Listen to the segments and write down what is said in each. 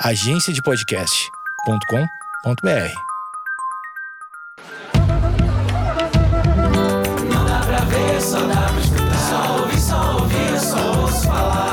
agenciadepodcast.com.br. Não dá pra ver, só dá pra escutar. Só ouvir, só ouvir, só ouço falar.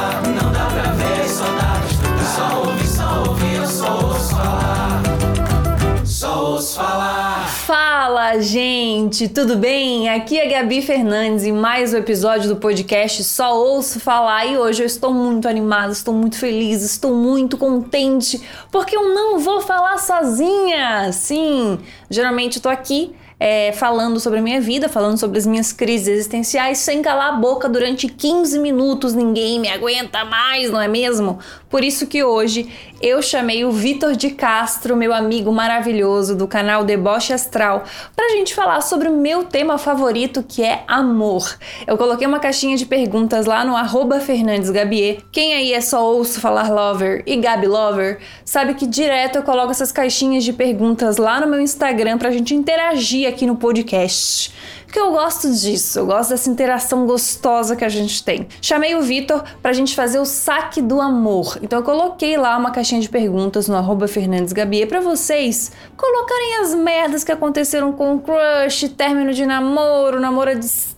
Fala, gente, tudo bem? Aqui é Gabi Fernandes e mais um episódio do podcast Só Ouço Falar. E hoje eu estou muito animada, estou muito feliz, estou muito contente porque eu não vou falar sozinha. Sim, geralmente tô aqui é, falando sobre a minha vida, falando sobre as minhas crises existenciais, sem calar a boca durante 15 minutos. Ninguém me aguenta mais, não é mesmo? Por isso que hoje eu chamei o Vitor de Castro, meu amigo maravilhoso do canal Deboche Astral, pra gente falar sobre o meu tema favorito, que é amor. Eu coloquei uma caixinha de perguntas lá no arroba Fernandes Gabier. Quem aí é só ouço falar lover e Gabi Lover, sabe que direto eu coloco essas caixinhas de perguntas lá no meu Instagram pra gente interagir aqui no podcast. Porque eu gosto disso, eu gosto dessa interação gostosa que a gente tem. Chamei o Vitor pra gente fazer o saque do amor. Então eu coloquei lá uma caixinha de perguntas no arroba Fernandes Gabier pra vocês colocarem as merdas que aconteceram com o crush, término de namoro, namoro à distância,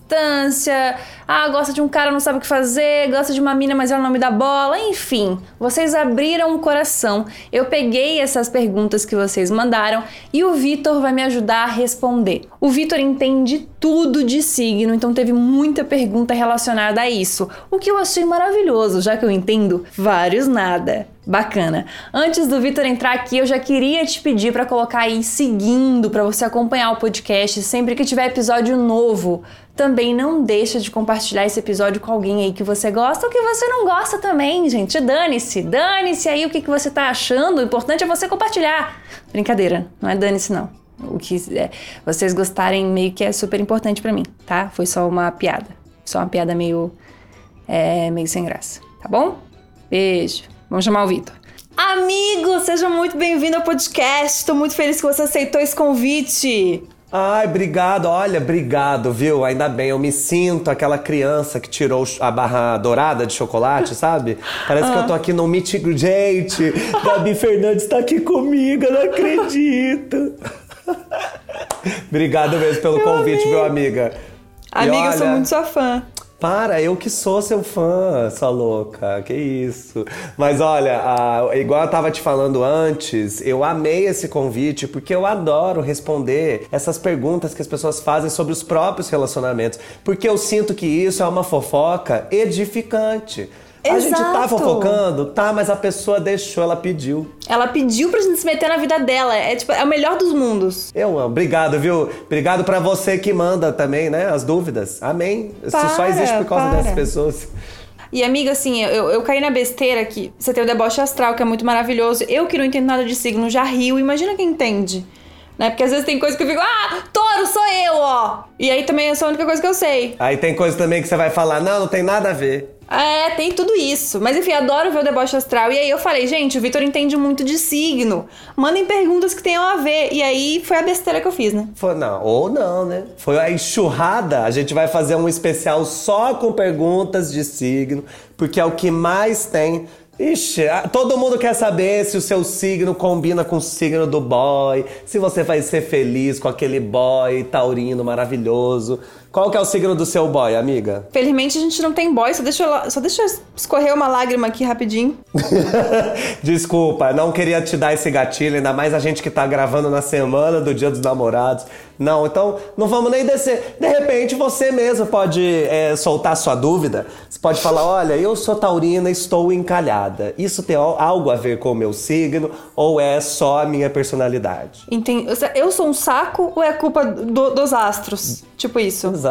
ah, gosta de um cara, não sabe o que fazer, gosta de uma mina, mas ela não me dá bola, enfim. Vocês abriram o coração. Eu peguei essas perguntas que vocês mandaram e o Vitor vai me ajudar a responder. O Vitor entende tudo de signo, então teve muita pergunta relacionada a isso, o que eu achei maravilhoso, já que eu entendo vários nada. Bacana. Antes do Vitor entrar aqui, eu já queria te pedir para colocar aí seguindo para você acompanhar o podcast sempre que tiver episódio novo. Também não deixa de compartilhar esse episódio com alguém aí que você gosta ou que você não gosta também, gente. Dane-se, dane-se aí o que, que você tá achando. O importante é você compartilhar. Brincadeira, não é dane-se não. O que é, vocês gostarem meio que é super importante para mim, tá? Foi só uma piada. Só uma piada meio, é, meio sem graça, tá bom? Beijo. Vamos chamar o Vitor. Amigo, seja muito bem-vindo ao podcast. Estou muito feliz que você aceitou esse convite. Ai, obrigado. Olha, obrigado, viu? Ainda bem, eu me sinto aquela criança que tirou a barra dourada de chocolate, sabe? Parece que eu tô aqui no meet Gente, Gabi Fernandes tá aqui comigo, eu não acredito. obrigado mesmo pelo convite, amigo. meu amiga. Amiga, eu sou olha, muito sua fã. Para, eu que sou seu fã, sua louca, que isso. Mas olha, a- igual eu tava te falando antes, eu amei esse convite porque eu adoro responder essas perguntas que as pessoas fazem sobre os próprios relacionamentos. Porque eu sinto que isso é uma fofoca edificante. A gente tá Exato. fofocando, tá, mas a pessoa deixou, ela pediu. Ela pediu pra gente se meter na vida dela. É tipo, é o melhor dos mundos. Eu amo. Obrigado, viu? Obrigado pra você que manda também, né? As dúvidas. Amém. Isso só Para, existe por causa para. dessas pessoas. E amiga, assim, eu, eu caí na besteira que você tem o deboche astral, que é muito maravilhoso. Eu que não entendo nada de signo já rio. Imagina quem entende. Né? Porque às vezes tem coisa que eu fico, ah, touro sou eu, ó. E aí também é a única coisa que eu sei. Aí tem coisa também que você vai falar, não, não tem nada a ver. É, tem tudo isso. Mas enfim, adoro ver o deboche astral. E aí eu falei, gente, o Vitor entende muito de signo. Mandem perguntas que tenham a ver. E aí foi a besteira que eu fiz, né? Foi, não, ou não, né? Foi a enxurrada. A gente vai fazer um especial só com perguntas de signo, porque é o que mais tem. Ixi, todo mundo quer saber se o seu signo combina com o signo do boy, se você vai ser feliz com aquele boy taurino maravilhoso. Qual que é o signo do seu boy, amiga? Felizmente a gente não tem boy, só deixa, eu, só deixa eu escorrer uma lágrima aqui rapidinho. Desculpa, não queria te dar esse gatilho, ainda mais a gente que tá gravando na semana do Dia dos Namorados. Não, então não vamos nem descer. De repente você mesmo pode é, soltar sua dúvida. Você pode falar: olha, eu sou taurina, estou encalhada. Isso tem al- algo a ver com o meu signo ou é só a minha personalidade? Entendi. Eu sou um saco ou é culpa do- dos astros? Tipo isso. Exato.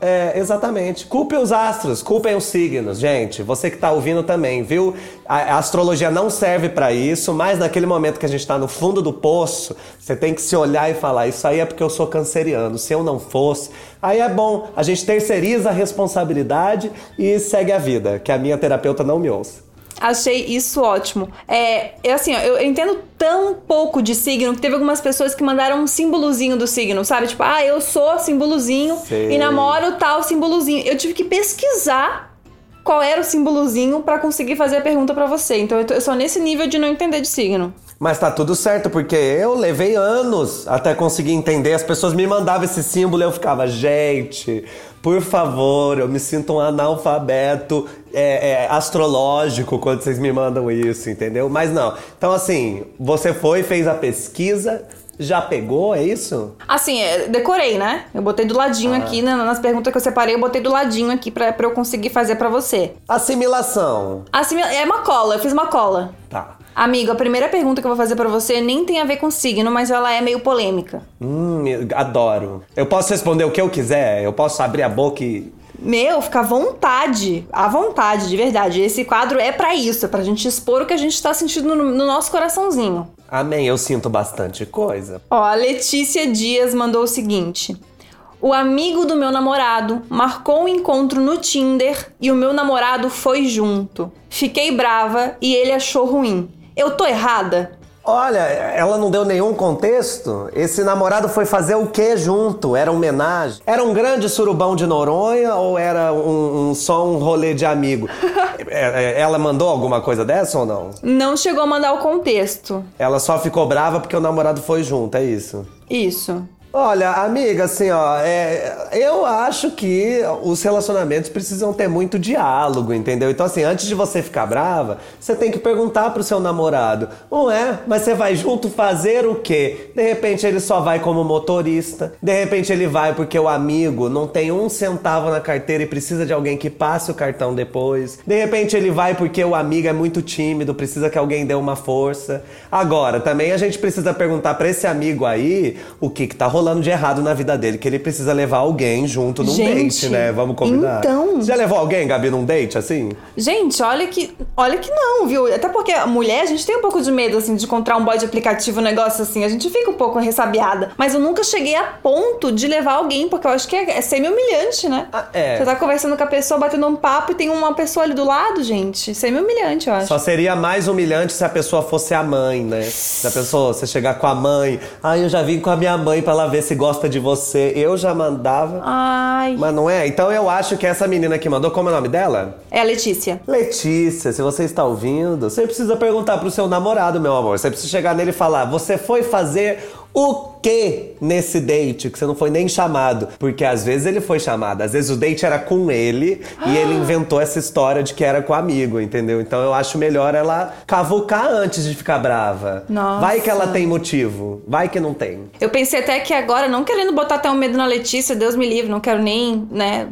É, exatamente. Culpem os astros, culpem os signos, gente. Você que tá ouvindo também, viu? A, a astrologia não serve pra isso, mas naquele momento que a gente tá no fundo do poço, você tem que se olhar e falar: Isso aí é porque eu sou canceriano. Se eu não fosse. Aí é bom, a gente terceiriza a responsabilidade e segue a vida, que a minha terapeuta não me ouça. Achei isso ótimo. É, é assim, ó, eu entendo tão pouco de signo que teve algumas pessoas que mandaram um símbolozinho do signo, sabe? Tipo, ah, eu sou símbolozinho e namoro tal símbolozinho. Eu tive que pesquisar qual era o símbolozinho pra conseguir fazer a pergunta pra você. Então eu, tô, eu sou nesse nível de não entender de signo. Mas tá tudo certo, porque eu levei anos até conseguir entender. As pessoas me mandavam esse símbolo e eu ficava, gente, por favor, eu me sinto um analfabeto é, é, astrológico quando vocês me mandam isso, entendeu? Mas não. Então, assim, você foi, fez a pesquisa, já pegou, é isso? Assim, é, decorei, né? Eu botei do ladinho aqui, na- nas perguntas que eu separei, eu botei do ladinho aqui pra, pra eu conseguir fazer pra você. Assimilação. Assim, é uma cola, eu fiz uma cola. Tá. Amigo, a primeira pergunta que eu vou fazer pra você nem tem a ver com signo, mas ela é meio polêmica. Hum, adoro. Eu posso responder o que eu quiser? Eu posso abrir a boca e. Meu, fica à vontade. À vontade, de verdade. Esse quadro é pra isso, é pra gente expor o que a gente tá sentindo no, no nosso coraçãozinho. Amém, eu sinto bastante coisa. Ó, a Letícia Dias mandou o seguinte: O amigo do meu namorado marcou um encontro no Tinder e o meu namorado foi junto. Fiquei brava e ele achou ruim. Eu tô errada? Olha, ela não deu nenhum contexto. Esse namorado foi fazer o que junto? Era homenagem? Era um grande surubão de Noronha ou era um, um- só um rolê de amigo? É, é, ela mandou alguma coisa dessa ou não? Não chegou a mandar o contexto. Ela só ficou brava porque o namorado foi junto, é isso? Isso. Olha, amiga, assim, ó, é, eu acho que os relacionamentos precisam ter muito diálogo, entendeu? Então, assim, antes de você ficar brava, você tem que perguntar pro seu namorado: não é? Mas você vai junto fazer o quê? De repente ele só vai como motorista, de repente ele vai porque o amigo não tem um centavo na carteira e precisa de alguém que passe o cartão depois, de repente ele vai porque o amigo é muito tímido, precisa que alguém dê uma força. Agora, também a gente precisa perguntar pra esse amigo aí o que que tá rolando de errado na vida dele, que ele precisa levar alguém junto num Gente, date, né? Vamos combinar. então- Você já levou alguém, Gabi, num date assim? Gente, olha que. Olha que não, viu? Até porque a mulher, a gente tem um pouco de medo, assim, de encontrar um boy de aplicativo, um negócio assim. A gente fica um pouco ressabiada. Mas eu nunca cheguei a ponto de levar alguém, porque eu acho que é, é semi-humilhante, né? Ah, é. Você tá conversando com a pessoa, batendo um papo e tem uma pessoa ali do lado, gente. Semi-humilhante, eu acho. Só seria mais humilhante se a pessoa fosse a mãe, né? Se a pessoa, você chegar com a mãe, ah, eu já vim com a minha mãe pra ela ver se gosta de você. Eu já mandava. Ai. Mas não é? Então eu acho que essa menina que mandou, como é o nome dela? É a Letícia. Letícia, se você está ouvindo, você precisa perguntar pro seu namorado, meu amor. Você precisa chegar nele e falar: você foi fazer o que nesse date? Que você não foi nem chamado. Porque às vezes ele foi chamado, às vezes o date era com ele e ele inventou essa história de que era com amigo, entendeu? Então eu acho melhor ela cavucar antes de ficar brava. Nossa. Vai que ela tem motivo, vai que não tem. Eu pensei até que agora, não querendo botar até um medo na Letícia, Deus me livre, não quero nem, né,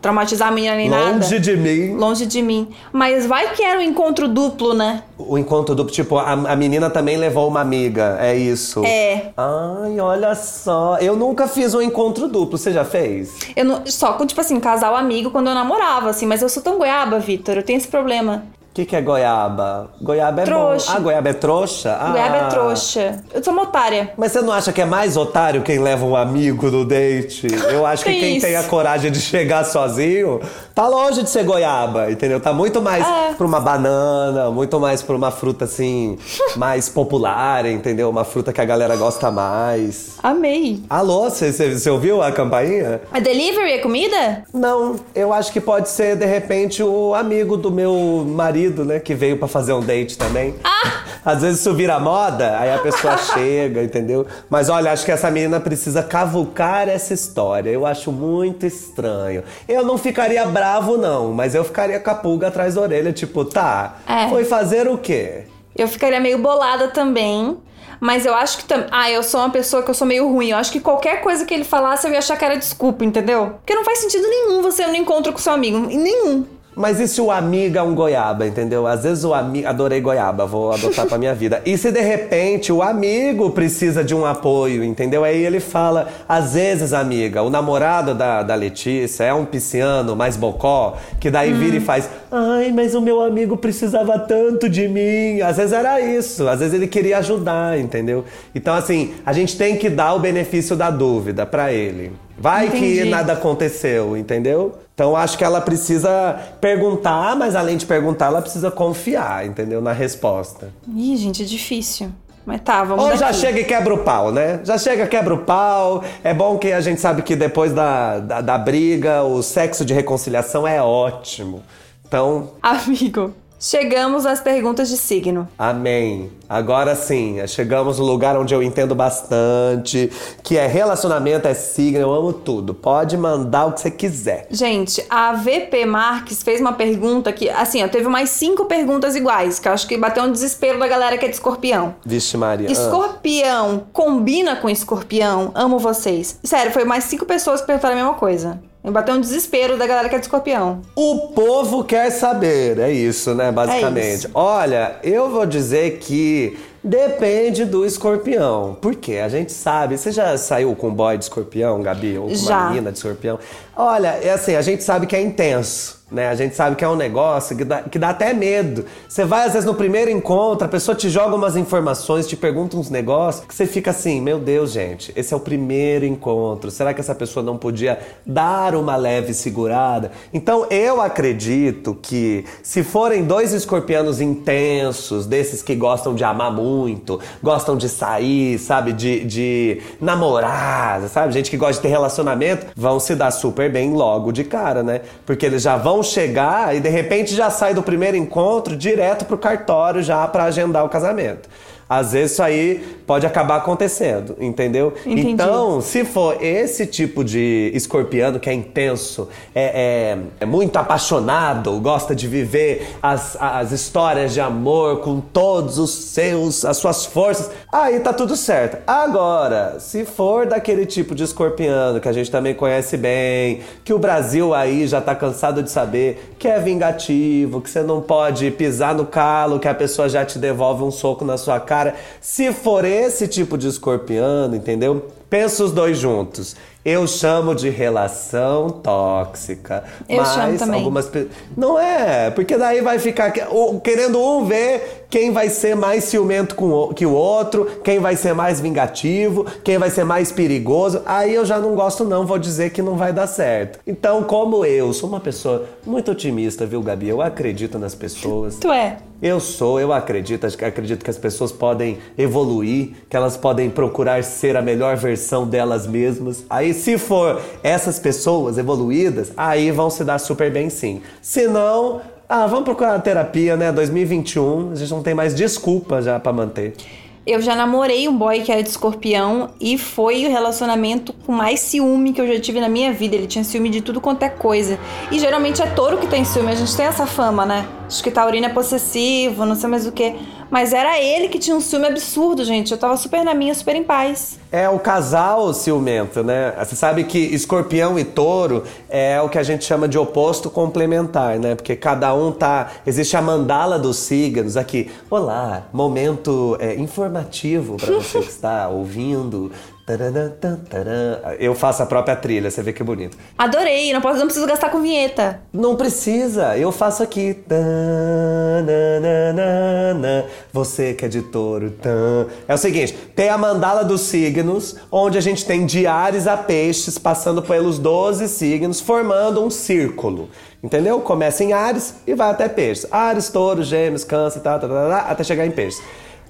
traumatizar a menina nem nada. Longe de mim. Longe de mim. Mas vai que era um encontro duplo, né? O encontro duplo, tipo, a, a menina também levou uma amiga, é isso? É. Ai, olha só. Eu nunca fiz um encontro duplo, você já fez? Eu não, só com, tipo assim, casal amigo quando eu namorava, assim. Mas eu sou tão goiaba, Vitor. Eu tenho esse problema. O que, que é goiaba? Goiaba é Trouxa. bom. Ah, goiaba é trouxa? Ah. Goiaba é trouxa. Eu sou uma otária. Mas você não acha que é mais otário quem leva um amigo no date? Eu acho que quem isso. tem a coragem de chegar sozinho tá longe de ser goiaba, entendeu? Tá muito mais É. pra uma banana, muito mais pra uma fruta assim, mais popular, entendeu? Uma fruta que a galera gosta mais. Amei. Alô, você- ouviu a campainha? A delivery é comida? Não, eu acho que pode ser, de repente, o amigo do meu marido, né? Que veio pra fazer um date também. Ah! Às vezes isso vira moda, aí a pessoa chega, entendeu? Mas olha, acho que essa menina precisa cavucar essa história. Eu acho muito estranho. Eu não ficaria bravo, não, mas eu ficaria com a pulga atrás da orelha, tipo, tá, É. foi fazer o quê? Eu ficaria meio bolada também. Mas eu acho que também. Ah, eu sou uma pessoa que eu sou meio ruim. Eu acho que qualquer coisa que ele falasse eu ia achar que era desculpa, entendeu? Porque não faz sentido nenhum você no encontro com seu amigo. Nenhum. Mas e se o amigo é um goiaba, entendeu? Às vezes o amigo. Adorei goiaba, vou adotar pra minha vida. E se de repente o amigo precisa de um apoio, entendeu? Aí ele fala: às vezes, amiga, o namorado da, da Letícia é um pisciano mais bocó, que daí vira e faz: ai, mas o meu amigo precisava tanto de mim. Às vezes era isso, às vezes ele queria ajudar, entendeu? Então, assim, a gente tem que dar o benefício da dúvida pra ele. Vai que Entendi. nada aconteceu, entendeu? Então acho que ela precisa perguntar, mas além de perguntar, ela precisa confiar, entendeu? Na resposta. Ih, gente, é difícil. Mas tá, vamos Ou já daqui. chega e quebra o pau, né? Já chega, quebra o pau. É bom que a gente sabe que depois da, da, da briga, o sexo de reconciliação é ótimo. Então, Amigo, chegamos às perguntas de signo. Amém. Agora sim, chegamos no lugar onde eu entendo bastante, que é relacionamento, é signo, eu amo tudo. Pode mandar o que você quiser. Gente, a VP Marques fez uma pergunta que, assim, ó, teve mais cinco perguntas iguais, que eu acho que bateu um desespero da galera que é de escorpião. Vixe Maria. Ah. Escorpião combina com escorpião? Amo vocês. Sério, foi mais cinco pessoas que perguntaram a mesma coisa. Me bateu um desespero da galera que é de escorpião. O povo quer saber, é isso, né? Basicamente. É Olha, eu vou dizer que depende do escorpião. Por quê? A gente sabe. Você já saiu com um boy de escorpião, Gabi? Ou com Já. uma menina de escorpião? Olha, é assim, a gente sabe que é intenso. Né? A gente sabe que é um negócio que dá, que dá até medo. Você vai, às vezes, no primeiro encontro, a pessoa te joga umas informações, te pergunta uns negócios, que você fica assim, meu Deus, gente, esse é o primeiro encontro. Será que essa pessoa não podia dar uma leve segurada? Então, eu acredito que se forem dois escorpianos intensos, desses que gostam de amar muito, gostam de sair, sabe, de, de namorar, sabe, gente que gosta de ter relacionamento, vão se dar super bem logo de cara, né? Porque eles já vão chegar e de repente já sai do primeiro encontro direto pro cartório já pra agendar o casamento. Às vezes isso aí pode acabar acontecendo, entendeu? Entendi. Então, se for esse tipo de escorpiano que é intenso, é, é- é muito apaixonado, gosta de viver as, as histórias de amor com todos os seus, as suas forças, aí tá tudo certo. Agora, se for daquele tipo de escorpiano que a gente também conhece bem, que o Brasil aí já tá cansado de saber que é vingativo, que você não pode pisar no calo, que a pessoa já te devolve um soco na sua cara. Se for esse tipo de escorpiano, entendeu? Pensa os dois juntos. Eu chamo de relação tóxica. Eu mas chamo também. algumas Não é, porque daí vai ficar querendo um ver quem vai ser mais ciumento com o- que o outro, quem vai ser mais vingativo, quem vai ser mais perigoso. Aí eu já não gosto, não, vou dizer que não vai dar certo. Então, como eu sou uma pessoa muito otimista, viu, Gabi? Eu acredito nas pessoas. Tu é. Eu sou, eu acredito, acredito que as pessoas podem evoluir, que elas podem procurar ser a melhor versão delas mesmas. Aí, se for essas pessoas evoluídas, aí vão se dar super bem sim. Se não, ah, vamos procurar terapia, né? 2021, a gente não tem mais desculpa já pra manter. Eu já namorei um boy que era de escorpião e foi o relacionamento com mais ciúme que eu já tive na minha vida. Ele tinha ciúme de tudo quanto é coisa. E geralmente é touro que tem ciúme, a gente tem essa fama, né? Acho que taurino é possessivo, não sei mais o que. Mas era ele que tinha um ciúme absurdo, gente. Eu tava super na minha, super em paz. É o casal ciumento, né? Você sabe que escorpião e touro é o que a gente chama de oposto complementar, né? Porque cada um tá. Existe a mandala dos signos aqui. Olá, momento é, informativo para você que está ouvindo. Eu faço a própria trilha, você vê que bonito. Adorei, não, posso, não preciso gastar com vinheta. Não precisa, eu faço aqui. Você que é de touro. É o seguinte: tem a mandala dos signos, onde a gente tem de Ares a Peixes, passando pelos 12 signos, formando um círculo. Entendeu? Começa em Ares e vai até Peixes. Ares, touro, gêmeos, câncer, tá, tá, tá, tá, até chegar em Peixes.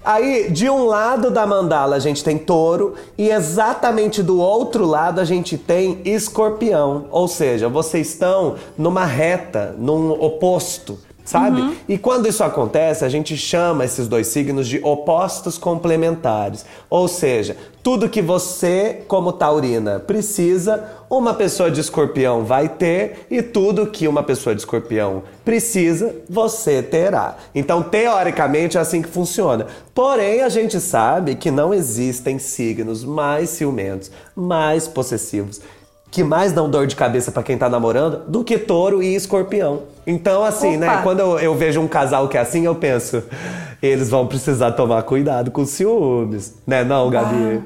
Aí, de um lado da mandala a gente tem touro e exatamente do outro lado a gente tem escorpião. Ou seja, vocês estão numa reta, num oposto, sabe? E quando isso acontece, a gente chama esses dois signos de opostos complementares. Ou seja, tudo que você, como taurina, precisa, uma pessoa de escorpião vai ter e tudo que uma pessoa de escorpião precisa, você terá. Então, teoricamente, é assim que funciona. Porém, a gente sabe que não existem signos mais ciumentos, mais possessivos, que mais dão dor de cabeça pra quem tá namorando do que touro e escorpião. Então, assim, né? Opa. Quando eu, eu vejo um casal que é assim, eu penso, eles vão precisar tomar cuidado com os ciúmes, né? Não, Gabi?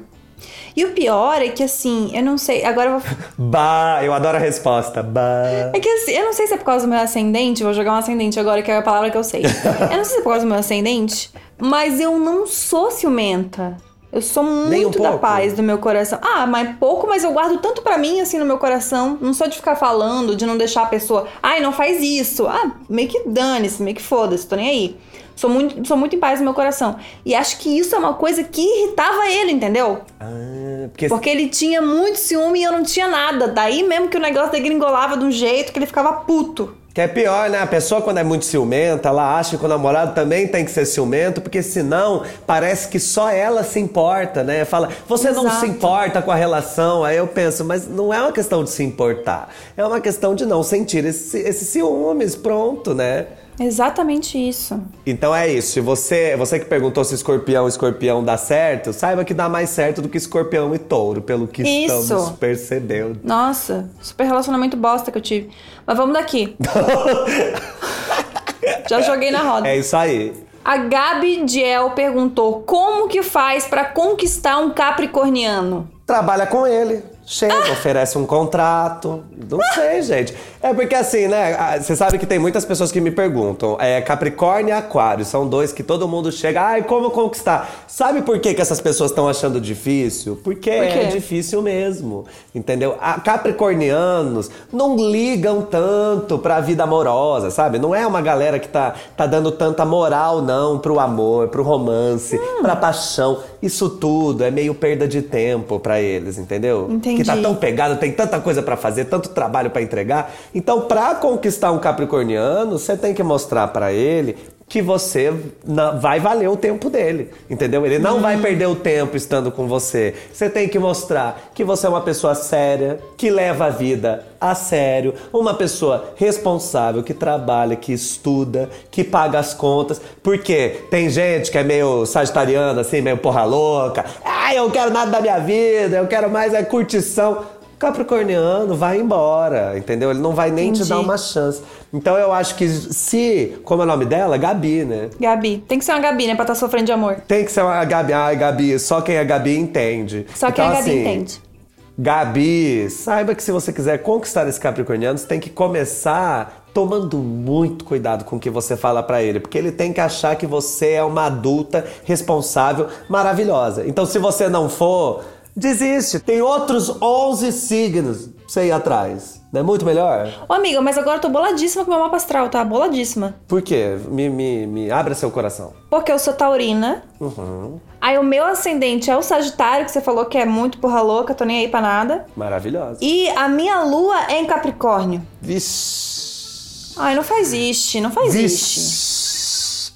E o pior é que assim, eu não sei, agora eu vou. Bah, eu adoro a resposta. Bah. É que assim, eu não sei se é por causa do meu ascendente, vou jogar um ascendente agora, que é a palavra que eu sei. eu não sei se é por causa do meu ascendente, mas eu não sou ciumenta. Eu sou Nem um muito da pouco? paz do meu coração. Ah, mas pouco, mas eu guardo tanto pra mim, assim, no meu coração. Não sou de ficar falando, de não deixar a pessoa. Ai, não faz isso. Ah, meio que dane-se, meio que foda-se, tô nem aí. Sou muito, sou muito em paz no meu coração. E acho que isso é uma coisa que irritava ele, entendeu? Ah, porque Porque ele tinha muito ciúme e eu não tinha nada. Daí mesmo que o negócio degringolava de um jeito que ele ficava puto. Que é pior, né? A pessoa, quando é muito ciumenta, ela acha que o namorado também tem que ser ciumento, porque senão parece que só ela se importa, né? Fala, você não Exato. se importa com a relação. Aí eu penso, mas não é uma questão de se importar. É uma questão de não sentir esse, esse ciúmes, pronto, né? Exatamente isso. Então é isso. Se você, você que perguntou se escorpião e escorpião dá certo, saiba que dá mais certo do que escorpião e touro, pelo que Isso. estamos percebendo. Nossa, super relacionamento bosta que eu tive. Mas vamos daqui. Já joguei na roda. É isso aí. A Gabi Diel perguntou como que faz pra conquistar um capricorniano. Trabalha com ele. Chega, oferece um contrato. Não sei, gente. É porque assim, né? Você sabe que tem muitas pessoas que me perguntam. É Capricórnio e Aquário. São dois que todo mundo chega. Ai, como conquistar? Sabe por que, que essas pessoas estão achando difícil? Porque Por é difícil mesmo. Entendeu? A- Capricornianos não ligam tanto pra vida amorosa, sabe? Não é uma galera que tá, tá dando tanta moral, não, pro amor, pro romance, Hum. pra paixão. Isso tudo é meio perda de tempo pra eles, entendeu? Entendi. Que tá tão pegado, tem tanta coisa pra fazer, tanto trabalho pra entregar. Então, pra conquistar um capricorniano, você tem que mostrar pra ele que você vai valer o tempo dele, entendeu? Ele não vai perder o tempo estando com você. Você tem que mostrar que você é uma pessoa séria, que leva a vida a sério, uma pessoa responsável, que trabalha, que estuda, que paga as contas. Porque tem gente que é meio sagitariana, assim, meio porra louca. Ah, eu quero nada da minha vida, eu quero mais é curtição. Capricorniano vai embora, entendeu? Ele não vai nem te Entendi. dar uma chance. Então eu acho que se, como é o nome dela? Gabi, né? Gabi. Tem que ser uma Gabi, né? Pra estar sofrendo de amor. Tem que ser uma Gabi. Ai, Gabi, só quem é Gabi entende. Só quem Então, é Gabi assim, entende. Gabi, saiba que se você quiser conquistar esse capricorniano, você tem que começar tomando muito cuidado com o que você fala pra ele, porque ele tem que achar que você é uma adulta responsável, maravilhosa. Então, se você não for, desiste. Tem outros 11 signos pra você ir atrás. Não é muito melhor? Ô, amiga, mas agora eu tô boladíssima com meu mapa astral, tá? Boladíssima. Por quê? Me, me, me abra seu coração. Porque eu sou taurina. Uhum. Aí o meu ascendente é o Sagitário, que você falou que é muito porra louca, tô nem aí pra nada. Maravilhosa. E a minha lua é em Capricórnio. Vixe. Ai, não faz isto, não faz isto.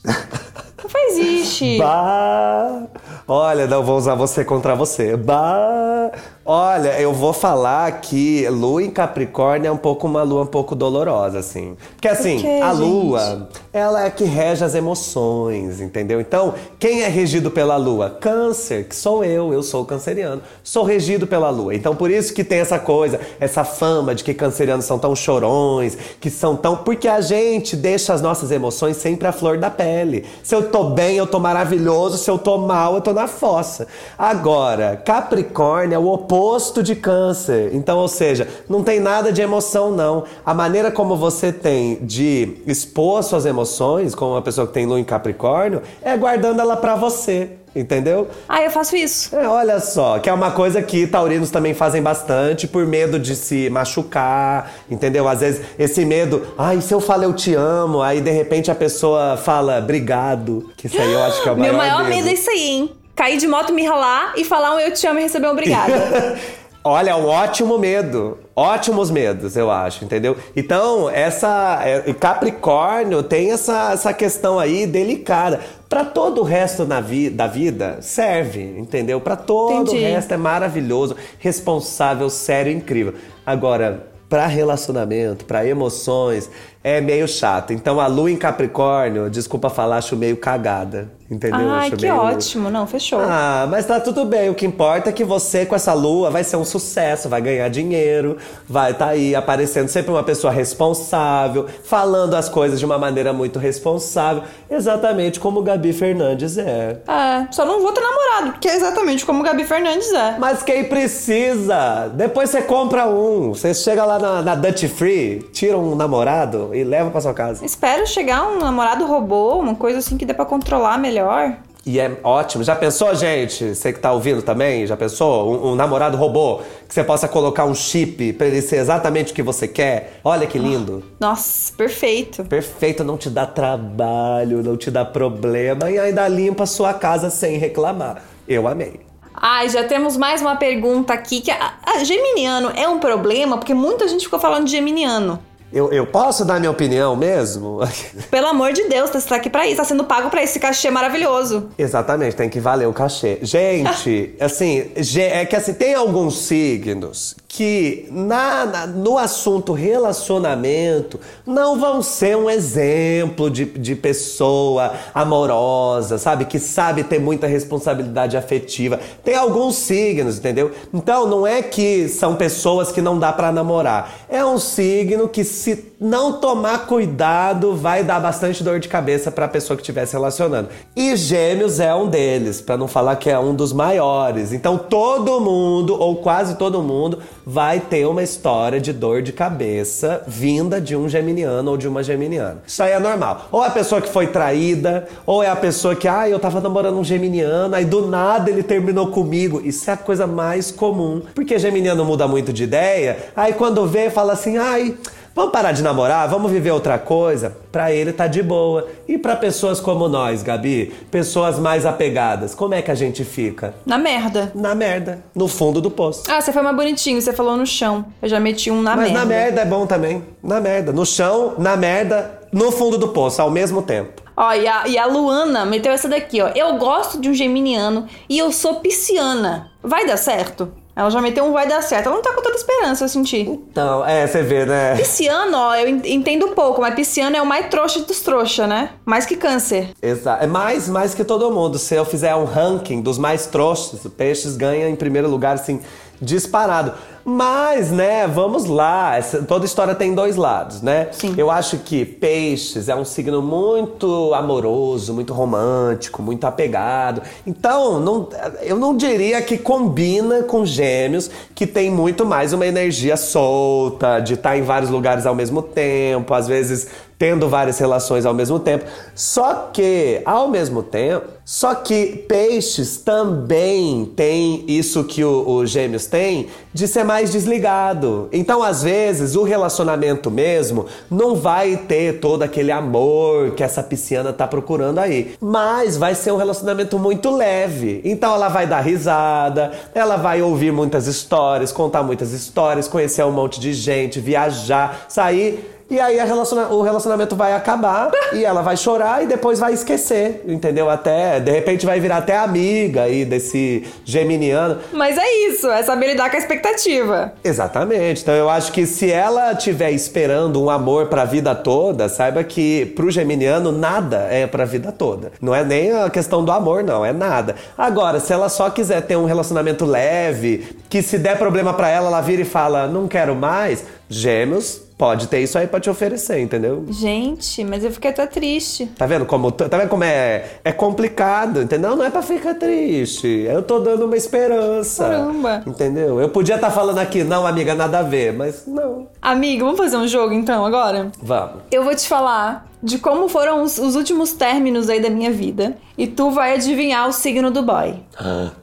Não faz isto. Bah! Olha, não vou usar você contra você. Bah! Olha, eu vou falar que lua em Capricórnio é um pouco uma lua um pouco dolorosa, assim. Porque assim, a gente? lua, ela é que rege as emoções, entendeu? Então, quem é regido pela lua? Câncer, que sou eu, eu sou canceriano. Sou regido pela lua. Então, por isso que tem essa coisa, essa fama de que cancerianos são tão chorões, que são tão. Porque a gente deixa as nossas emoções sempre à flor da pele. Se eu tô bem, eu tô maravilhoso. Se eu tô mal, eu tô na fossa. Agora, Capricórnio é o oposto de Câncer. Então, ou seja, não tem nada de emoção, não. A maneira como você tem de expor suas emoções, como uma pessoa que tem lua em Capricórnio, é guardando ela pra você. Entendeu? Ah, eu faço isso. É, olha só, que é uma coisa que taurinos também fazem bastante por medo de se machucar, entendeu? Às vezes esse medo, ai, se eu falo eu te amo, aí de repente a pessoa fala obrigado, que isso aí eu acho que é o maior, Meu maior medo é isso aí, hein? Cair de moto, me ralar e falar um eu te amo e receber um obrigada. Olha, é um ótimo medo. Ótimos medos, eu acho, entendeu? Então, essa é, Capricórnio tem essa, essa questão aí delicada. Pra todo o resto na vi, da vida, serve, entendeu? Pra todo Entendi. o resto é maravilhoso, responsável, sério, incrível. Agora, pra relacionamento, pra emoções, é meio chato. Então, a lua em Capricórnio, desculpa falar, acho meio cagada, entendeu? Ai, Acho que meio- ótimo. Não, fechou. ah, mas tá tudo bem. O que importa é que você, com essa lua, vai ser um sucesso, vai ganhar dinheiro, vai estar aí aparecendo sempre uma pessoa responsável, falando as coisas de uma maneira muito responsável, exatamente como Gabi Fernandes é. É, só não vou ter namorado, que é exatamente como o Gabi Fernandes é. Mas quem precisa? Depois você compra um. Você chega lá na, na Dutch Free, tira um namorado e leva pra sua casa. Espero chegar um namorado robô, uma coisa assim que dê pra controlar melhor. E é ótimo. Já pensou, gente? Você que tá ouvindo também, já pensou? Um, um namorado robô que você possa colocar um chip pra ele ser exatamente o que você quer? Olha que lindo. Nossa, perfeito. Perfeito, não te dá trabalho, não te dá problema e ainda limpa a sua casa sem reclamar. Eu amei. Ai, já temos mais uma pergunta aqui que a, a geminiano é um problema porque muita gente ficou falando de geminiano. Eu, eu posso dar minha opinião mesmo? Pelo amor de Deus, você tá aqui pra isso, tá sendo pago pra esse cachê maravilhoso. Exatamente, tem que valer o cachê. Gente, assim, é que assim, tem alguns signos que na, na- no assunto relacionamento não vão ser um exemplo de, de pessoa amorosa, sabe? Que sabe ter muita responsabilidade afetiva. Tem alguns signos, entendeu? Então não é que são pessoas que não dá pra namorar. É um signo que se não tomar cuidado vai dar bastante dor de cabeça pra pessoa que estiver se relacionando. E Gêmeos é um deles, pra não falar que é um dos maiores. Então todo mundo ou quase todo mundo vai ter uma história de dor de cabeça vinda de um geminiano ou de uma geminiana. Isso aí é normal. Ou é a pessoa que foi traída, ou é a pessoa que, ah, eu tava namorando um geminiano, aí do nada ele terminou comigo. Isso é a coisa mais comum. Porque geminiano muda muito de ideia, aí quando vê, fala assim, ai. Vamos parar de namorar, vamos viver outra coisa. Pra ele tá de boa. E pra pessoas como nós, Gabi, pessoas mais apegadas, como é que a gente fica? Na merda. Na merda, no fundo do poço. Ah, você foi mais bonitinho, você falou no chão. Eu já meti um na Mas merda. na merda é bom também. Na merda. No chão, na merda, no fundo do poço, ao mesmo tempo. Ó, e a, e a Luana meteu essa daqui, ó. Eu gosto de um geminiano e eu sou pisciana. Vai dar certo? Ela já meteu um vai dar certo. Ela não tá com tanta esperança, eu senti. Então, é, você vê, né? Pisciano, ó, eu en- entendo pouco, mas pisciano é o mais trouxa dos trouxa, né? Mais que câncer. Exato. É mais, mais que todo mundo. Se eu fizer um ranking dos mais trouxas, o Peixes ganha em primeiro lugar, assim, disparado. Mas, né, vamos lá. Essa- toda história tem dois lados, né? Sim. Eu acho que Peixes é um signo muito amoroso, muito romântico, muito apegado. Então, não- eu não diria que combina com Gêmeos, que tem muito mais uma energia solta, de estar em vários lugares ao mesmo tempo, às vezes tendo várias relações ao mesmo tempo. Só que, ao mesmo tempo, só que peixes também tem isso que o, gêmeos tem de ser mais desligado. Então, às vezes, o relacionamento mesmo não vai ter todo aquele amor que essa pisciana tá procurando aí. Mas vai ser um relacionamento muito leve. Então ela vai dar risada, ela vai ouvir muitas histórias, contar muitas histórias, conhecer um monte de gente, viajar, sair. E aí relaciona- o relacionamento vai acabar e ela vai chorar e depois vai esquecer, entendeu? Até, de repente vai virar até amiga aí desse geminiano. Mas é isso, é saber lidar com a expectativa. Exatamente. Então eu acho que se ela estiver esperando um amor pra vida toda, saiba que pro geminiano nada é pra vida toda. Não é nem a questão do amor, não, é nada. Agora, se ela só quiser ter um relacionamento leve, que se der problema pra ela, ela vira e fala: "Não quero mais", Gêmeos pode ter isso aí pra te oferecer, entendeu? Gente, mas eu fiquei até triste. Tá vendo como, tá vendo como é, é complicado, entendeu? Não é pra ficar triste. Eu tô dando uma esperança. Caramba. Entendeu? Eu podia estar falando aqui, não, amiga, nada a ver, mas não. Amigo, vamos fazer um jogo então agora? Vamos. Eu vou te falar de como foram os, os últimos términos aí da minha vida. E tu vai adivinhar o signo do boy.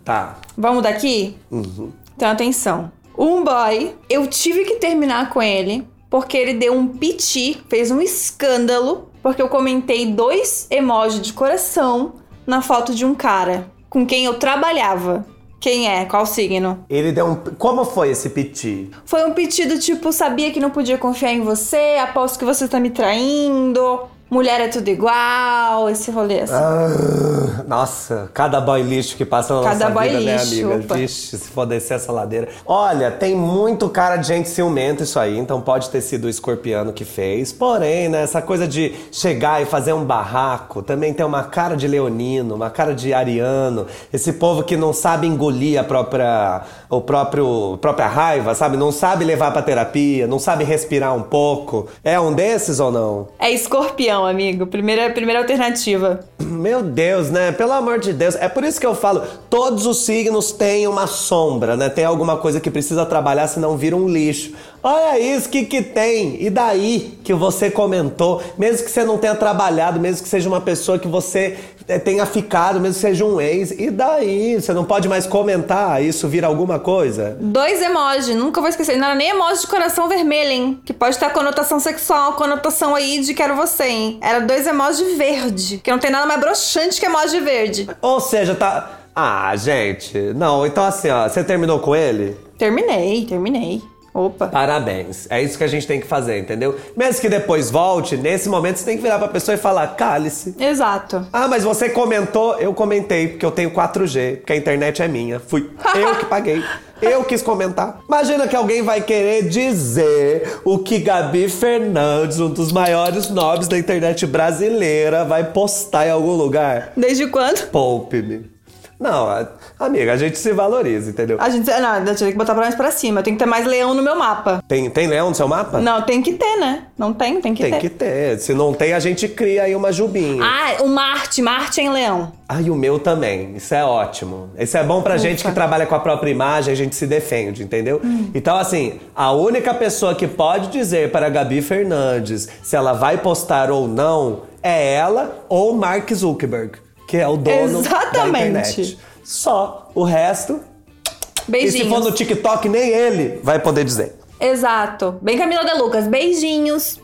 Tá. Vamos daqui? Então atenção. Um boy, eu tive que terminar com ele porque ele deu um piti, fez um escândalo, porque eu comentei dois emojis de coração na foto de um cara com quem eu trabalhava. Quem é? Qual signo? Ele deu um. Como foi esse piti? Foi um pedido tipo, sabia que não podia confiar em você, aposto que você tá me traindo, mulher é tudo igual, esse rolê assim. Ah, nossa, cada boy lixo que passa na Cada nossa boy vida, né, lixo, amiga? opa. Vixe, se for descer essa ladeira. Olha, tem muito cara de gente ciumenta isso aí, então pode ter sido o escorpiano que fez. Porém, né, essa coisa de chegar e fazer um barraco também tem uma cara de leonino, uma cara de ariano. Esse povo que não sabe engolir a própria, o próprio, a própria raiva, sabe? Não sabe levar pra terapia, não sabe respirar um pouco. É um desses ou não? É escorpião, amigo. Primeira, primeira alternativa. Meu Deus, né? Pelo amor de Deus. É por isso que eu falo, todos os signos têm uma sombra, né? Tem alguma coisa que precisa trabalhar, senão vira um lixo. Olha isso, que que tem? E daí que você comentou, mesmo que você não tenha trabalhado, mesmo que seja uma pessoa que você eh, tenha ficado, mesmo que seja um ex, e daí? Você não pode mais comentar, isso vira alguma coisa? Dois emojis, nunca vou esquecer. Não era nem emoji de coração vermelho, hein? Que pode ter conotação sexual, conotação aí de quero você, hein? Era dois emojis verde. Que não tem nada mais broxante que emoji verde. Ou seja, tá. Ah, gente, não, então assim, ó, você terminou com ele? Terminei, terminei. Opa. Parabéns. É isso que a gente tem que fazer, entendeu? Mesmo que depois volte, nesse momento você tem que virar pra pessoa e falar: cale-se. Exato. Ah, mas você comentou, eu comentei, porque eu tenho 4G, porque a internet é minha. Fui eu que paguei. Eu quis comentar. Imagina que alguém vai querer dizer o que Gabi Fernandes, um dos maiores nobres da internet brasileira, vai postar em algum lugar. Desde quando? Poupe-me. Não, amiga, a gente se valoriza, entendeu? A gente. Não, eu tinha que botar pra mais pra cima. Eu tenho que ter mais leão no meu mapa. Tem, tem leão no seu mapa? Não, tem que ter, né? Não tem, tem que Tem ter. que ter. Se não tem, a gente cria aí uma jubinha. Ah, o Marte, Marte em leão. Ah, e o meu também. Isso é ótimo. Isso é bom pra gente que trabalha com a própria imagem, a gente se defende, entendeu? Então, assim, a única pessoa que pode dizer para a Gabi Fernandes se ela vai postar ou não é ela ou Mark Zuckerberg, que é o dono Exatamente. da internet. Só. O resto. Beijinhos. E se for no TikTok, nem ele vai poder dizer. Exato. Bem Camila de Lucas. Beijinhos.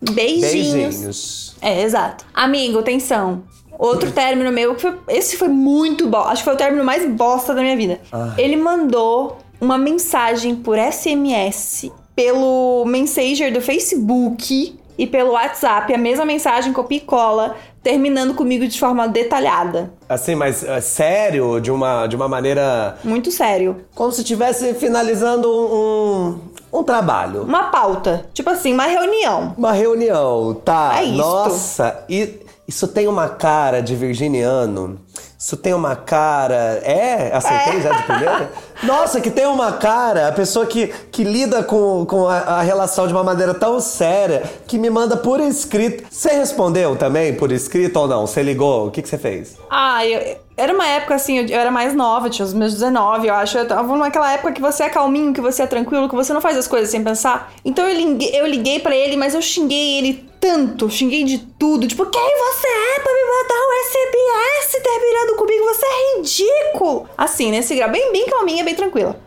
Beijinhos. Beijinhos. É, exato. Amigo, atenção. Outro término meu, que foi, esse foi muito bom. Acho que foi o término mais bosta da minha vida. Ele mandou uma mensagem por SMS pelo Messenger do Facebook e pelo WhatsApp. A mesma mensagem, copia e cola, terminando comigo de forma detalhada. Assim, mas é, sério, de uma, de uma maneira. Muito sério. Como se estivesse finalizando um, um trabalho. Uma pauta. Tipo assim, uma reunião. Uma reunião, tá? É isto. Nossa, e isso tem uma cara de virginiano. Isso tem uma cara. É? Acertei já de primeira? Nossa, que tem uma cara, a pessoa que, que lida com, com a, a relação de uma maneira tão séria, que me manda por escrito. Você respondeu também por escrito ou não? Você ligou? O que, que você fez? Ah, eu, era uma época assim, eu, eu era mais nova, tinha os meus 19, eu acho. Eu tava naquela época que você é calminho, que você é tranquilo, que você não faz as coisas sem pensar. Então eu liguei, eu liguei pra ele, mas eu xinguei ele tanto, xinguei de tudo. Tipo, quem você é pra me mandar um SMS terminando comigo? Você é ridículo! Assim, nesse grau, bem, bem calminha, bem tranquila.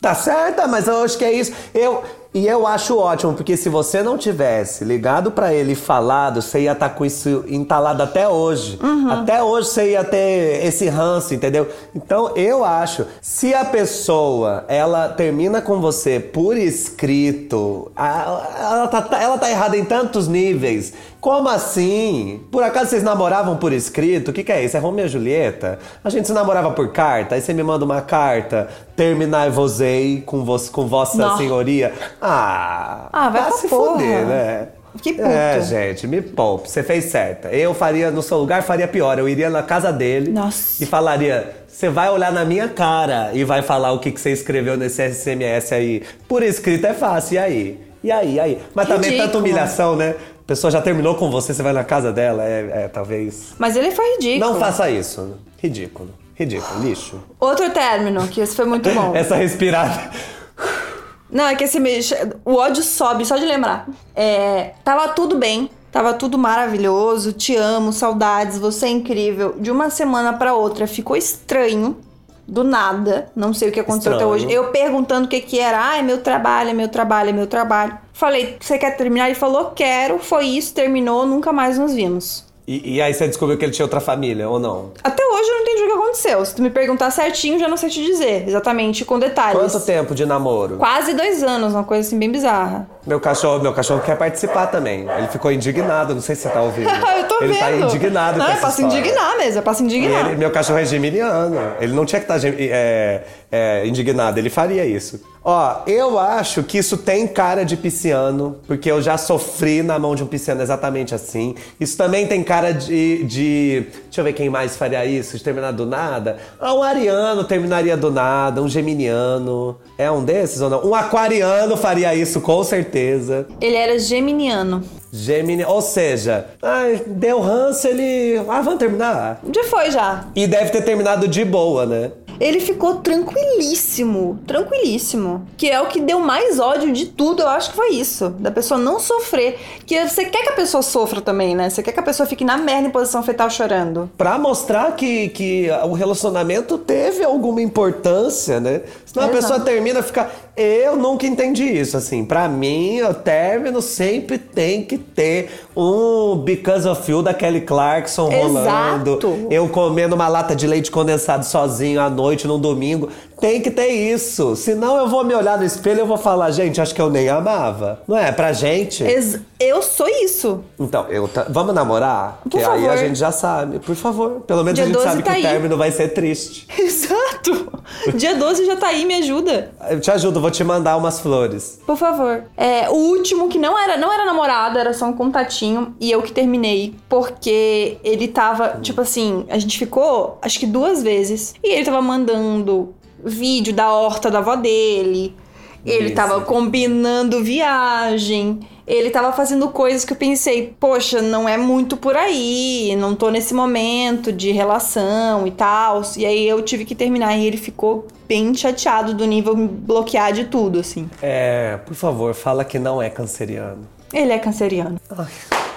Tá certa, mas eu acho que é isso. Eu, e eu acho ótimo, porque se você não tivesse ligado pra ele e falado, você ia estar com isso entalado até hoje. Até hoje você ia ter esse ranço, entendeu? Então eu acho, se a pessoa ela termina com você por escrito, ela tá, ela tá errada em tantos níveis. Como assim? Por acaso vocês namoravam por escrito? O que, que é isso? É Romeu e Julieta? A gente se namorava por carta, aí você me manda uma carta, terminar vosei com, vos, com vossa senhoria. Ah, Ah, vai pra se porra. fuder, né? Que puto. É, gente, me poupe. Você fez certa. Eu faria, no seu lugar, faria pior. Eu iria na casa dele Nossa. e falaria: você vai olhar na minha cara e vai falar o que, que você escreveu nesse SMS aí. Por escrito é fácil, e aí? E aí, aí? Mas também Ridículo. tanta humilhação, né? A pessoa já terminou com você, você vai na casa dela, é, é, talvez. Mas ele foi ridículo. Não faça isso. Ridículo. Ridículo. Lixo. Outro término, que esse foi muito bom. Essa respirada. Não, é que esse o ódio sobe só de lembrar. É, tava tudo bem, tava tudo maravilhoso, te amo, saudades, você é incrível. De uma semana pra outra ficou estranho, do nada, não sei o que aconteceu até Estranho. hoje. Eu perguntando o que que era, ah, é meu trabalho, é meu trabalho, é meu trabalho. Falei, você quer terminar? Ele falou, quero, foi isso, terminou, nunca mais nos vimos. E, e aí você descobriu que ele tinha outra família, ou não? Até hoje eu não entendi o que aconteceu. Se tu me perguntar certinho, já não sei te dizer, exatamente, com detalhes. Quanto tempo de namoro? Quase dois anos, uma coisa assim bem bizarra. Meu cachorro, meu cachorro quer participar também. Ele ficou indignado, não sei se você tá ouvindo. eu tô ele vendo. tá indignado Não, com é pra se indignar mesmo, é pra se indignar. ele- meu cachorro é geminiano. Ele não tinha que estar gem- é, é, indignado, ele faria isso. Ó, eu acho que isso tem cara de pisciano, porque eu já sofri na mão de um pisciano exatamente assim. Isso também tem cara de, de. Deixa eu ver quem mais faria isso, de terminar do nada. Ah, um ariano terminaria do nada, um geminiano. É um desses ou não? Um aquariano faria isso com certeza. Ele era geminiano. Gemini, ou seja, ai, deu ranço, ele. Ah, vamos terminar. Já foi já. E deve ter terminado de boa, né? Ele ficou tranquilíssimo, tranquilíssimo. Que é o que deu mais ódio de tudo, eu acho que foi isso. Da pessoa não sofrer. Que você quer que a pessoa sofra também, né? Você quer que a pessoa fique na merda em posição fetal chorando. Pra mostrar que, que o relacionamento teve alguma importância, né? Senão a Exato. pessoa termina e fica. Eu nunca entendi isso, assim. Pra mim, o término sempre tem que ter um Because of You da Kelly Clarkson rolando. Exato. Eu comendo uma lata de leite condensado sozinho à noite noite, num domingo. Tem que ter isso. Senão eu vou me olhar no espelho e eu vou falar, gente, acho que eu nem amava. Não é? Pra gente. Ex- Eu sou isso. Então, eu ta- vamos namorar? Por que aí a favor. gente já sabe. Por favor. Pelo menos Dia a gente 12 sabe tá que aí. o término vai ser triste. Exato. Dia 12 já tá aí, me ajuda. Eu te ajudo, vou te mandar umas flores. Por favor. É, o último que não era, não era namorado, era só um contatinho. E eu que terminei. Porque ele tava, tipo assim, a gente ficou acho que duas vezes. E ele tava mandando vídeo da horta da avó dele. Ele Isso. tava combinando viagem. Ele tava fazendo coisas que eu pensei, poxa, não é muito por aí, não tô nesse momento de relação e tal. E aí eu tive que terminar e ele ficou bem chateado do nível me bloquear de tudo, assim. É, por favor, fala que não é canceriano. Ele é canceriano.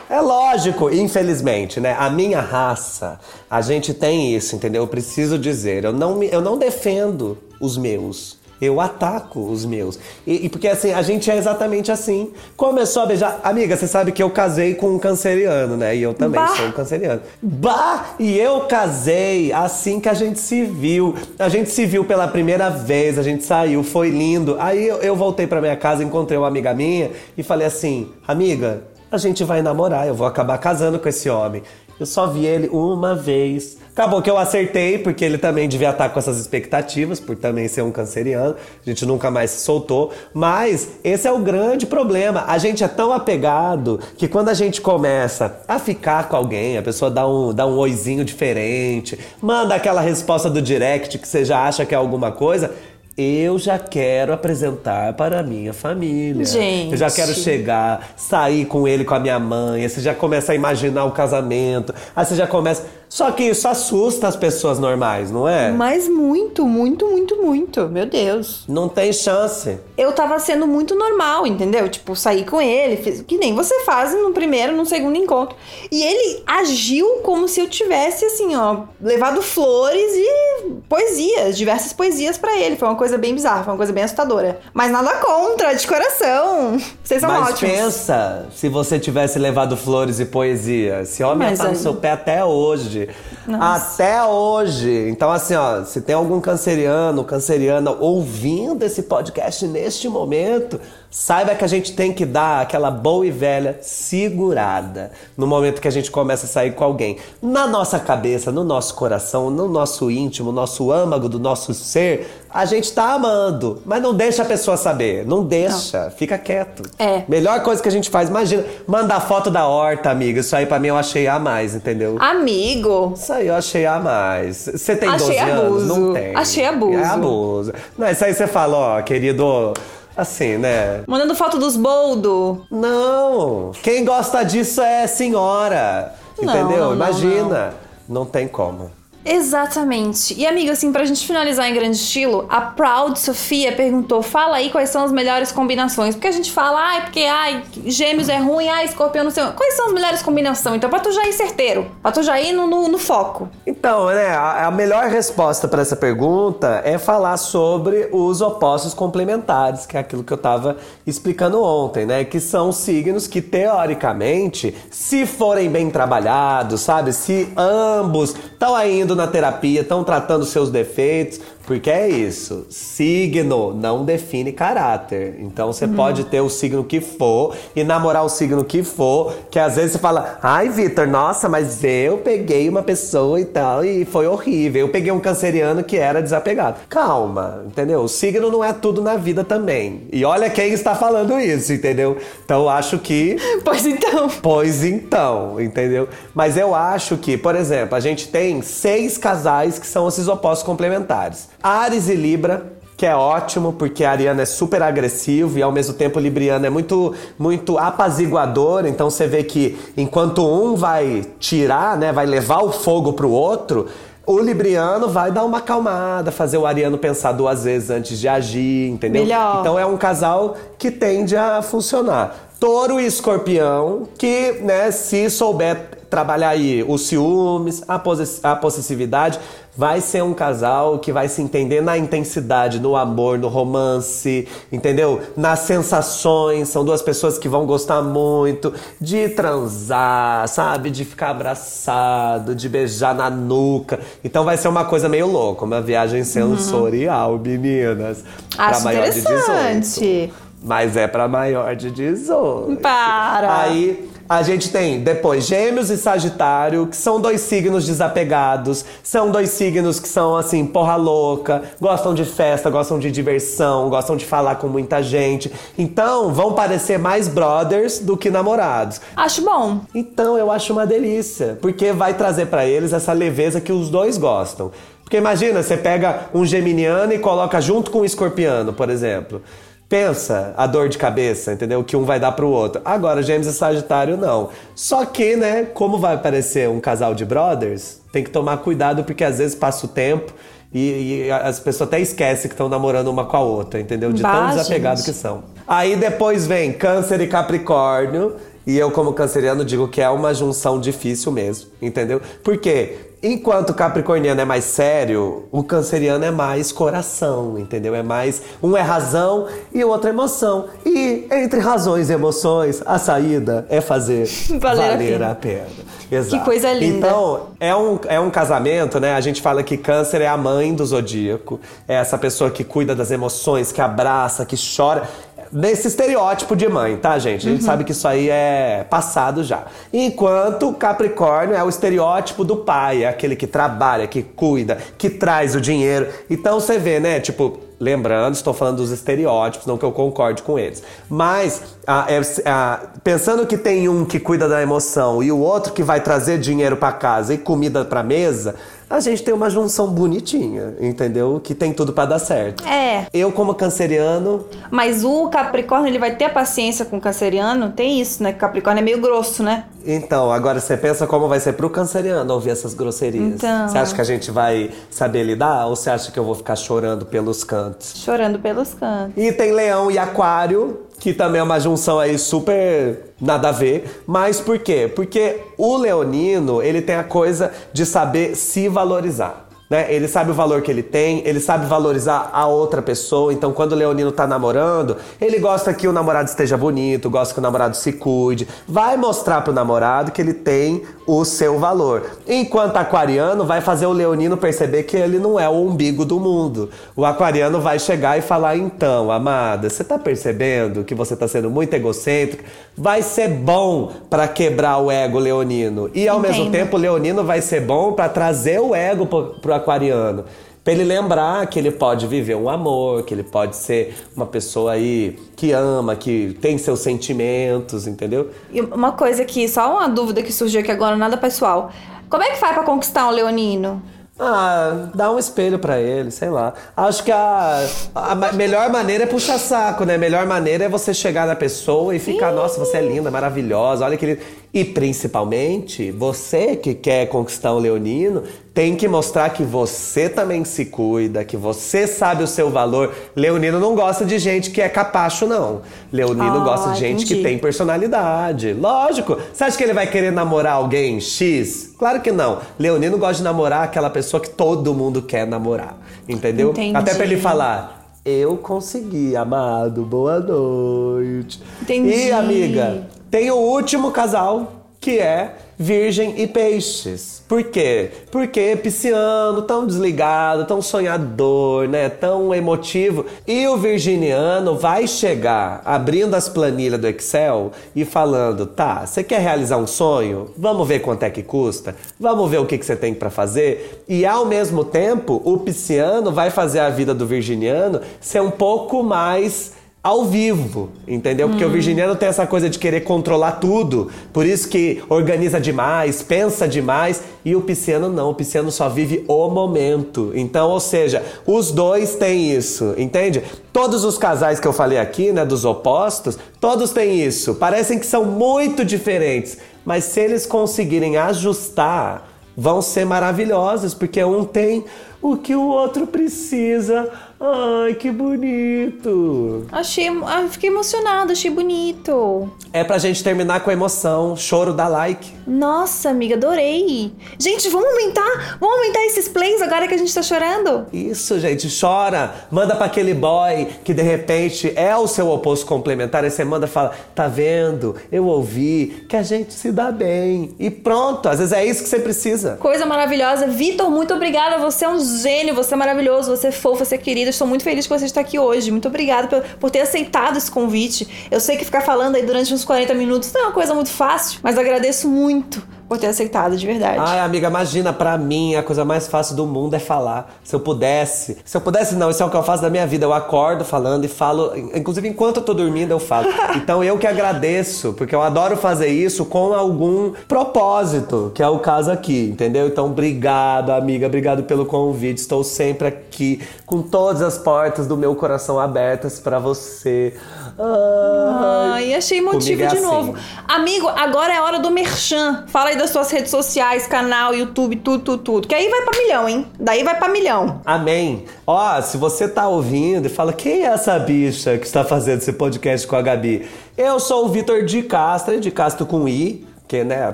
É lógico, infelizmente, né? A minha raça, a gente tem isso, entendeu? Eu preciso dizer, eu não, me- eu não defendo os meus. Eu ataco os meus. E, e porque assim, a gente é exatamente assim. Começou a beijar. Amiga, você sabe que eu casei com um canceriano, né? E eu também Bah! sou um canceriano. Bah! E eu casei assim que a gente se viu. A gente se viu pela primeira vez, a gente saiu, foi lindo. Aí eu, eu voltei pra minha casa, encontrei uma amiga minha e falei assim: amiga, a gente vai namorar, eu vou acabar casando com esse homem. Eu só vi ele uma vez. Acabou que eu acertei, porque ele também devia estar com essas expectativas, por também ser um canceriano. A gente nunca mais se soltou. Mas esse é o grande problema. A gente é tão apegado que quando a gente começa a ficar com alguém, a pessoa dá um, dá um oizinho diferente, manda aquela resposta do direct que você já acha que é alguma coisa. Eu já quero apresentar para a minha família. Gente. Eu já quero chegar, sair com ele, com a minha mãe. Aí você já começa a imaginar o casamento. Aí você já começa. Só que isso assusta as pessoas normais, não é? Mas muito, muito, muito, muito. Meu Deus. Não tem chance. Eu tava sendo muito normal, entendeu? Tipo, sair com ele, fiz, que nem você faz no primeiro, no segundo encontro. E ele agiu como se eu tivesse, assim, ó, levado flores e poesias, diversas poesias pra ele. Foi uma coisa bem bizarra, foi uma coisa bem assustadora. Mas nada contra, de coração. Vocês são Mas ótimos. pensa se você tivesse levado flores e poesia. Esse homem Mas estar no seu pé até hoje. Nossa. Até hoje. Então, assim, ó, se tem algum canceriano, canceriana ouvindo esse podcast neste momento, saiba que a gente tem que dar aquela boa e velha segurada no momento que a gente começa a sair com alguém. Na nossa cabeça, no nosso coração, no nosso íntimo, no nosso âmago do nosso ser, a gente tá amando. Mas não deixa a pessoa saber. Não deixa. Fica quieto. É. Melhor coisa que a gente faz, imagina, mandar foto da horta, amiga. Isso aí pra mim eu achei a mais, entendeu? Amigo. Isso aí eu achei a mais. Você tem Achei 12 anos? abuso. Não tem. Achei abuso. É abuso. Não, isso aí você fala, ó, querido, assim, né? Mandando foto dos boldo. Não, quem gosta disso é senhora. Não, entendeu? não, não, Imagina. não tem como. Exatamente. E amiga, assim, pra gente finalizar em grande estilo, a Proud Sofia perguntou: fala aí quais são as melhores combinações. Porque a gente fala, ai, porque ai, gêmeos é ruim, ai, escorpião não sei. Quais são as melhores combinações? Então, pra tu já ir certeiro, pra tu já ir no, no, no foco. Então, né, a, a melhor resposta para essa pergunta é falar sobre os opostos complementares, que é aquilo que eu tava explicando ontem, né? Que são signos que, teoricamente, se forem bem trabalhados, sabe? Se ambos estão indo na terapia, estão tratando seus defeitos, porque é isso. Signo não define caráter. Então você pode ter o signo que for e namorar o signo que for, que às vezes você fala, ai, Vitor, nossa, mas eu peguei uma pessoa e tal, e foi horrível. Eu peguei um canceriano que era desapegado. Calma, entendeu? O signo não é tudo na vida também. E olha quem está falando isso, entendeu? Então eu acho que Pois então. Pois então, entendeu? Mas eu acho que, por exemplo, a gente tem seis casais que são esses opostos complementares: Ares e Libra. Que é ótimo, porque a Ariana é super agressivo e ao mesmo tempo o Libriano é muito, muito apaziguador. Então você vê que enquanto um vai tirar, né, vai levar o fogo pro outro, o Libriano vai dar uma acalmada, fazer o Ariano pensar duas vezes antes de agir, entendeu? Melhor. Então é um casal que tende a funcionar. Touro e escorpião, que, né, se souber trabalhar aí os ciúmes, a, posse- a possessividade, vai ser um casal que vai se entender na intensidade, no amor, no romance, entendeu? Nas sensações. São duas pessoas que vão gostar muito de transar, sabe? De ficar abraçado, de beijar na nuca. Então vai ser uma coisa meio louca, uma viagem sensorial, meninas. Pra Acho maior de 18. interessante. Mas é pra maior de 18. Para. Aí a gente tem depois Gêmeos e Sagitário, que são dois signos desapegados, são dois signos que são assim, porra louca, gostam de festa, gostam de diversão, gostam de falar com muita gente. Então vão parecer mais brothers do que namorados. Acho bom. Então eu acho uma delícia, porque vai trazer pra eles essa leveza que os dois gostam. Porque imagina, você pega um geminiano e coloca junto com um escorpiano, por exemplo. Pensa a dor de cabeça, entendeu? Que um vai dar pro outro. Agora, Gêmeos e Sagitário não. Só que, né, como vai parecer um casal de brothers, tem que tomar cuidado porque às vezes passa o tempo e, e as pessoas até esquecem que estão namorando uma com a outra, entendeu? De tão Bah, desapegados gente. que são. Aí depois vem Câncer e Capricórnio. E eu, como canceriano, digo que é uma junção difícil mesmo, entendeu? Porque enquanto o capricorniano é mais sério, o canceriano é mais coração, entendeu? É mais. Um é razão e o outro é emoção. E entre razões e emoções, a saída é fazer Valer a valer pena. a pena. Exato. Que coisa linda. Então, é um, é um casamento, né? A gente fala que câncer é a mãe do zodíaco. É essa pessoa que cuida das emoções, que abraça, que chora. Nesse estereótipo de mãe, tá, gente? A gente sabe que isso aí é passado já. Enquanto Capricórnio é o estereótipo do pai, é aquele que trabalha, que cuida, que traz o dinheiro. Então você vê, né? Tipo, Lembrando, estou falando dos estereótipos, não que eu concorde com eles. Mas, ah, é- ah, pensando que tem um que cuida da emoção e o outro que vai trazer dinheiro para casa e comida para mesa, a gente tem uma junção bonitinha, entendeu? Que tem tudo para dar certo. É. Eu, como canceriano, Mas o Capricórnio, ele vai ter paciência com o canceriano? Tem isso, né? Que o Capricórnio é meio grosso, né? então, agora você pensa como vai ser pro canceriano ouvir essas grosserias. Então. Você acha que a gente vai saber lidar ou você acha que eu vou ficar chorando pelos cantos? Chorando pelos cantos. E tem Leão e Aquário, que também é uma junção aí super nada a ver. Mas por quê? Porque o leonino, ele tem a coisa de saber se valorizar. Né? Ele sabe o valor que ele tem, ele sabe valorizar a outra pessoa. Então, quando o leonino tá namorando, ele gosta que o namorado esteja bonito, gosta que o namorado se cuide. Vai mostrar pro namorado que ele tem o seu valor. Enquanto aquariano vai fazer o leonino perceber que ele não é o umbigo do mundo. O aquariano vai chegar e falar: então, amada, você tá percebendo que você tá sendo muito egocêntrica? Vai ser bom para quebrar o ego leonino. E ao mesmo Entendo. tempo, o leonino vai ser bom para trazer o ego pro, pro aquariano. Pra ele lembrar que ele pode viver um amor, que ele pode ser uma pessoa aí que ama, que tem seus sentimentos, entendeu? E uma coisa que, só uma dúvida que surgiu aqui agora, nada pessoal. Como é que faz pra conquistar um leonino? Ah, dá um espelho pra ele, sei lá. Acho que a, a melhor maneira é puxar saco, né? A melhor maneira é você chegar na pessoa e ficar, nossa, você é linda, maravilhosa, olha que lindo. E principalmente, você que quer conquistar um leonino, tem que mostrar que você também se cuida, que você sabe o seu valor. Leonino não gosta de gente que é capacho, não. Leonino Ah, gosta de gente que entendi. tem personalidade. Lógico. Você acha que ele vai querer namorar alguém X? Claro que não. Leonino gosta de namorar aquela pessoa que todo mundo quer namorar. Entendeu? Entendi. Até pra ele falar. Eu consegui, amado. Boa noite. Entendi. E, amiga, tem o último casal, que é Virgem e Peixes. Por quê? Porque pisciano, tão desligado, tão sonhador, né? Tão emotivo. E o virginiano vai chegar abrindo as planilhas do Excel e falando: tá, você quer realizar um sonho? Vamos ver quanto é que custa? Vamos ver o que, que você tem para fazer? E ao mesmo tempo, o pisciano vai fazer a vida do virginiano ser um pouco mais ao vivo, entendeu? Porque o virginiano tem essa coisa de querer controlar tudo, por isso que organiza demais, pensa demais, e o pisciano não, o pisciano só vive o momento. Então, ou seja, os dois têm isso, entende? Todos os casais que eu falei aqui, né, dos opostos, todos têm isso. Parecem que são muito diferentes, mas se eles conseguirem ajustar vão ser maravilhosas, porque um tem o que o outro precisa. Ai, que bonito! Achei, ah, fiquei emocionada, achei bonito. É pra gente terminar com emoção, choro dá like. Nossa, amiga, adorei. Gente, vamos aumentar, vamos aumentar esses plays agora que a gente tá chorando. Isso, gente, chora. Manda pra aquele boy que de repente é o seu oposto complementar. Aí você manda e fala: tá vendo? Eu ouvi que a gente se dá bem. E pronto, às vezes é isso que você precisa. Coisa maravilhosa. Vitor, muito obrigada. Você é um gênio, você é maravilhoso, você é fofo, você é querido. Estou muito feliz que você está aqui hoje. Muito obrigada por, por ter aceitado esse convite. Eu sei que ficar falando aí durante uns 40 minutos não é uma coisa muito fácil, mas agradeço muito por ter aceitado, de verdade. Ai, amiga, imagina, pra mim a coisa mais fácil do mundo é falar. Se eu pudesse. Se eu pudesse, não, isso é o que eu faço da minha vida. Eu acordo falando e falo. Inclusive, enquanto eu tô dormindo, eu falo. Então eu que agradeço, porque eu adoro fazer isso com algum propósito, que é o caso aqui, entendeu? Então, obrigado, amiga, obrigado pelo convite. Estou sempre aqui com todas as portas do meu coração abertas pra você. Ai, achei motivo é de assim. novo. Amigo, agora é hora do merchan. Fala aí das suas redes sociais, canal, YouTube, tudo, tudo, tudo. Que aí vai pra milhão, hein? Daí vai pra milhão. Amém. Ó, se você tá ouvindo e fala, quem é essa bicha que está fazendo esse podcast com a Gabi? Eu sou o Vitor de Castro, de Castro com I. Porque, né, a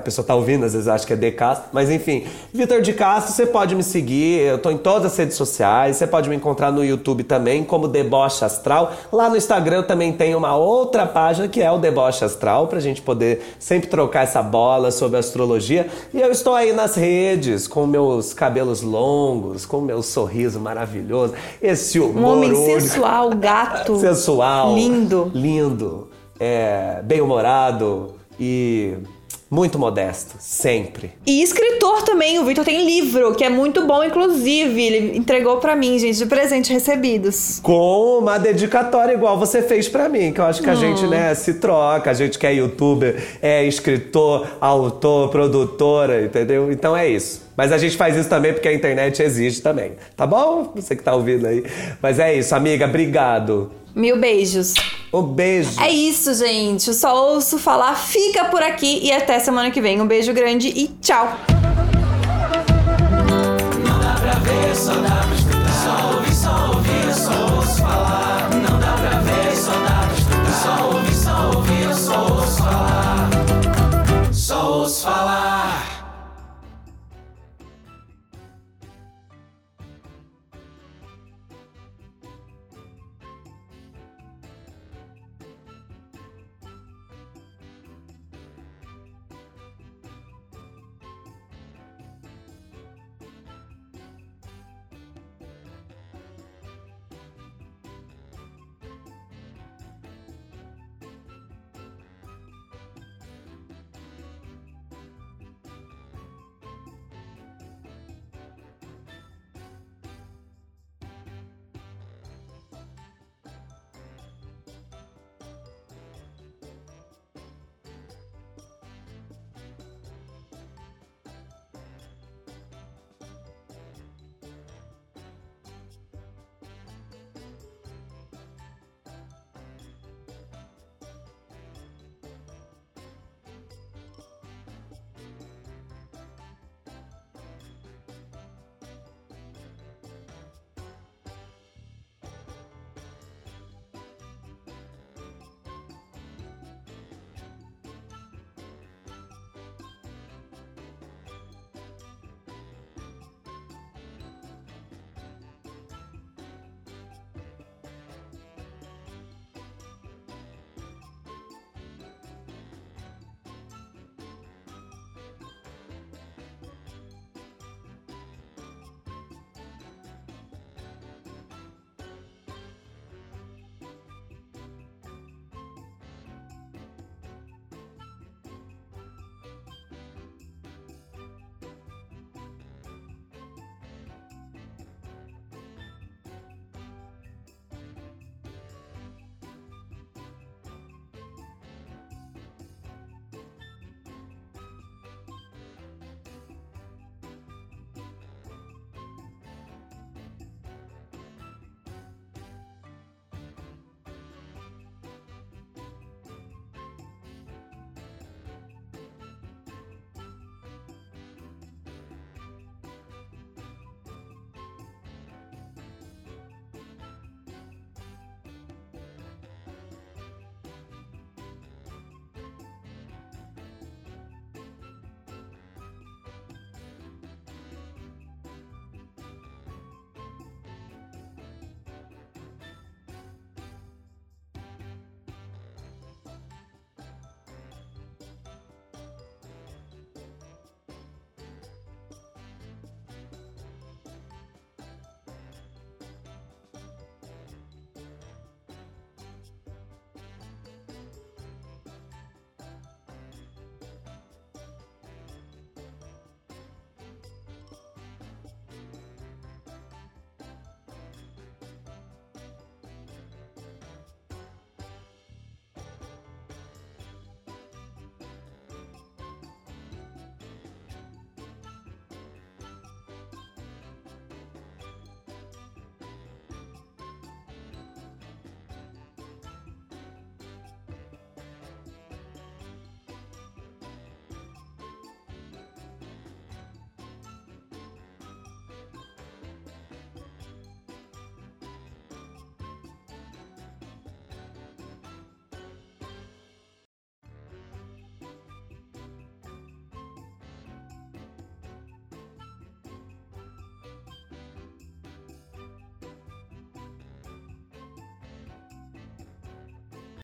pessoa tá ouvindo, às vezes acha que é De Castro. Mas enfim, Vitor de Castro, você pode me seguir. Eu tô em todas as redes sociais. Você pode me encontrar no YouTube também, como Deboche Astral. Lá no Instagram eu também tenho uma outra página que é o Deboche Astral, pra gente poder sempre trocar essa bola sobre astrologia. E eu estou aí nas redes, com meus cabelos longos, com meu sorriso maravilhoso, esse humor Um homem único. sensual, gato. Sensual. Lindo. Lindo. É, bem-humorado e muito modesto. Sempre. E escritor também, o Vitor tem livro, que é muito bom, inclusive. Ele entregou pra mim, gente, de presente recebidos. Com uma dedicatória igual você fez pra mim, que eu acho que a gente, né, se troca. A gente que é youtuber, é escritor, autor, produtora, entendeu? Então é isso. Mas a gente faz isso também porque a internet exige também. Tá bom? Você que tá ouvindo aí. Mas é isso, amiga. Obrigado. Mil beijos. Um beijo. É isso, gente. Eu só ouço falar. Fica por aqui e até semana que vem. Um beijo grande e tchau.